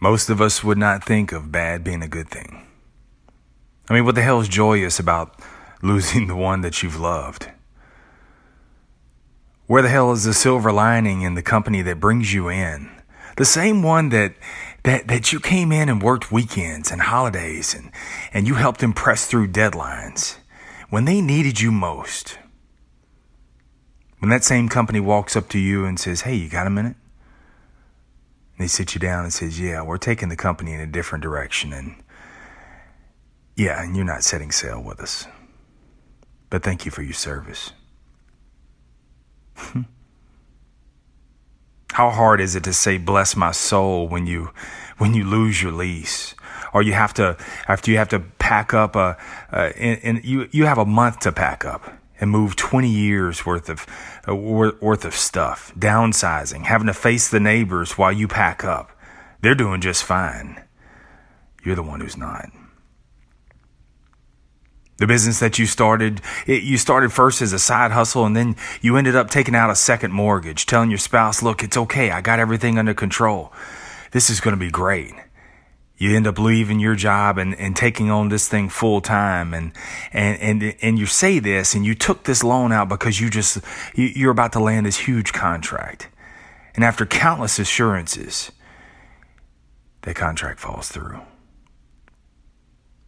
Most of us would not think of bad being a good thing. I mean, what the hell is joyous about losing the one that you've loved? Where the hell is the silver lining in the company that brings you in? The same one that that that you came in and worked weekends and holidays and and you helped them press through deadlines when they needed you most. When that same company walks up to you and says, "Hey, you got a minute?" And they sit you down and says, "Yeah, we're taking the company in a different direction and yeah, and you're not setting sail with us. But thank you for your service." How hard is it to say bless my soul when you when you lose your lease? Or you have to after you have to pack up a, and, and you you have a month to pack up and move 20 years worth of uh, worth of stuff, downsizing, having to face the neighbors while you pack up. They're doing just fine. You're the one who's not. The business that you started, it, you started first as a side hustle and then you ended up taking out a second mortgage, telling your spouse, look, it's okay. I got everything under control. This is going to be great. You end up leaving your job and, and taking on this thing full time and, and, and, and you say this and you took this loan out because you just, you're about to land this huge contract. And after countless assurances, that contract falls through.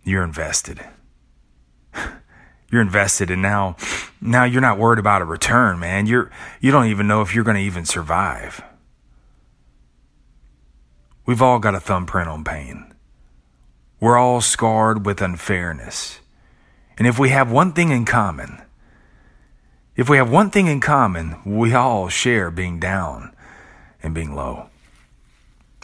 You're invested you're invested and now now you're not worried about a return, man. You're you don't even know if you're going to even survive. We've all got a thumbprint on pain. We're all scarred with unfairness. And if we have one thing in common, if we have one thing in common, we all share being down and being low.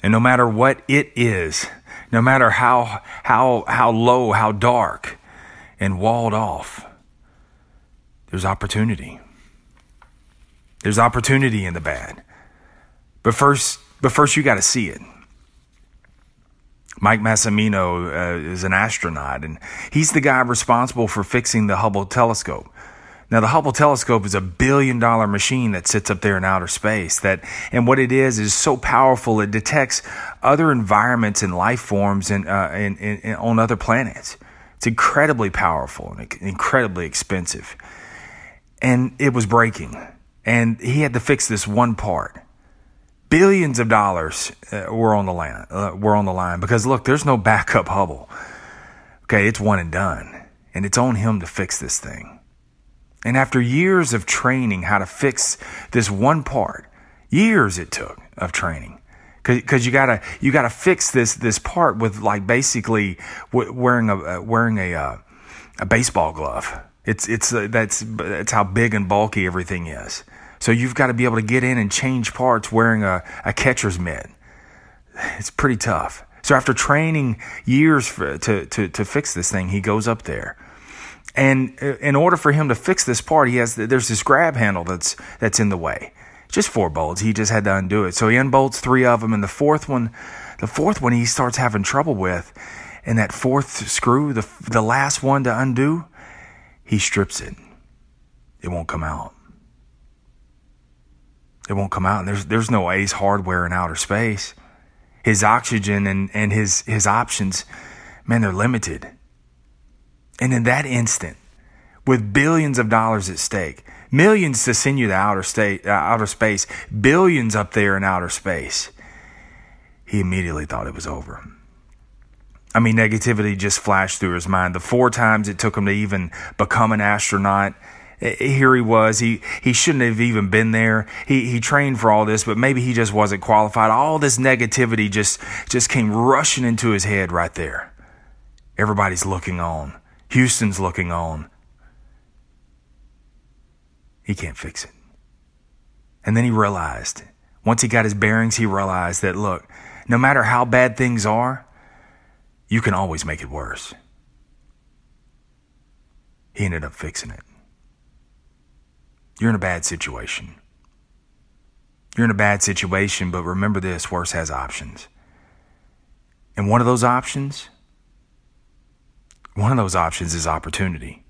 And no matter what it is, no matter how how how low, how dark, and walled off, there's opportunity. There's opportunity in the bad. But first, but first you got to see it. Mike Massimino uh, is an astronaut, and he's the guy responsible for fixing the Hubble telescope. Now, the Hubble telescope is a billion dollar machine that sits up there in outer space. That, and what it is is so powerful, it detects other environments and life forms in, uh, in, in, on other planets. It's incredibly powerful and incredibly expensive. And it was breaking. And he had to fix this one part. Billions of dollars uh, were on the line. Uh, were on the line because look, there's no backup Hubble. Okay, it's one and done, and it's on him to fix this thing. And after years of training how to fix this one part, years it took of training, because you gotta you gotta fix this this part with like basically wearing a wearing a uh, a baseball glove. It's it's uh, that's that's how big and bulky everything is. So you've got to be able to get in and change parts wearing a, a catcher's mitt. It's pretty tough. So after training years for, to, to, to fix this thing, he goes up there. And uh, in order for him to fix this part, he has there's this grab handle that's that's in the way just four bolts. He just had to undo it. So he unbolts three of them, and the fourth one, the fourth one, he starts having trouble with. And that fourth screw, the the last one to undo, he strips it. It won't come out. It won't come out. And there's there's no Ace hardware in outer space. His oxygen and, and his his options, man, they're limited. And in that instant, with billions of dollars at stake, millions to send you to outer state, uh, outer space, billions up there in outer space. He immediately thought it was over. I mean, negativity just flashed through his mind. The four times it took him to even become an astronaut, here he was. He he shouldn't have even been there. He he trained for all this, but maybe he just wasn't qualified. All this negativity just just came rushing into his head right there. Everybody's looking on. Houston's looking on. He can't fix it. And then he realized, once he got his bearings, he realized that look, no matter how bad things are, you can always make it worse. He ended up fixing it. You're in a bad situation. You're in a bad situation, but remember this worse has options. And one of those options, one of those options is opportunity.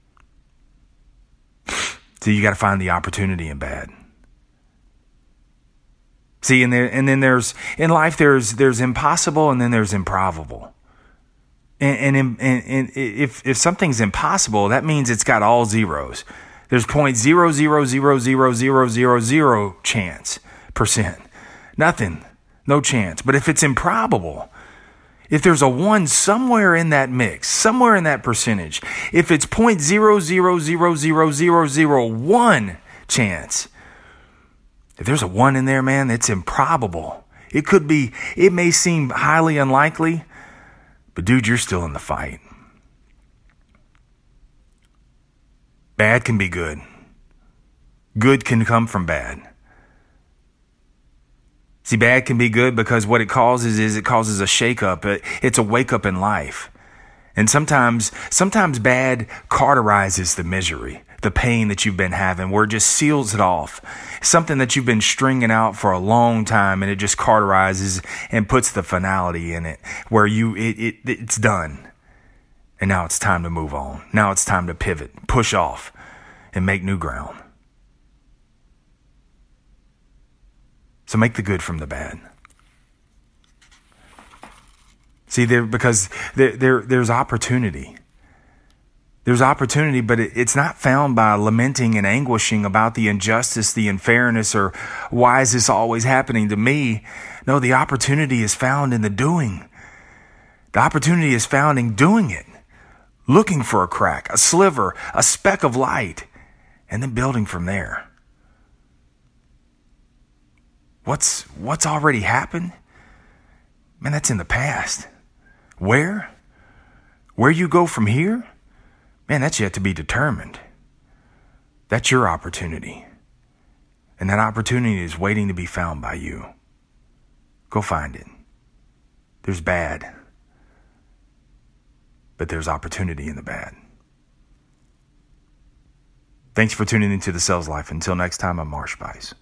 So you got to find the opportunity in bad. See, and, there, and then there's in life there's there's impossible and then there's improbable. And, and, and, and if if something's impossible, that means it's got all zeros. There's point zero zero zero zero zero zero zero chance percent. Nothing. No chance. But if it's improbable, if there's a one somewhere in that mix, somewhere in that percentage, if it's point zero zero zero zero zero zero one chance, if there's a one in there, man, it's improbable. It could be, it may seem highly unlikely, but dude, you're still in the fight. Bad can be good. Good can come from bad. See, bad can be good because what it causes is it causes a shakeup. It's a wake up in life. And sometimes, sometimes bad cauterizes the misery, the pain that you've been having, where it just seals it off. Something that you've been stringing out for a long time and it just cauterizes and puts the finality in it where you, it, it, it's done. And now it's time to move on. Now it's time to pivot, push off and make new ground. So make the good from the bad. See, there because there, there there's opportunity. There's opportunity, but it, it's not found by lamenting and anguishing about the injustice, the unfairness, or why is this always happening to me? No, the opportunity is found in the doing. The opportunity is found in doing it, looking for a crack, a sliver, a speck of light, and then building from there. What's what's already happened? Man, that's in the past. Where? Where you go from here? Man, that's yet to be determined. That's your opportunity. And that opportunity is waiting to be found by you. Go find it. There's bad, but there's opportunity in the bad. Thanks for tuning into the Sales Life. Until next time, I'm Marsh Buice.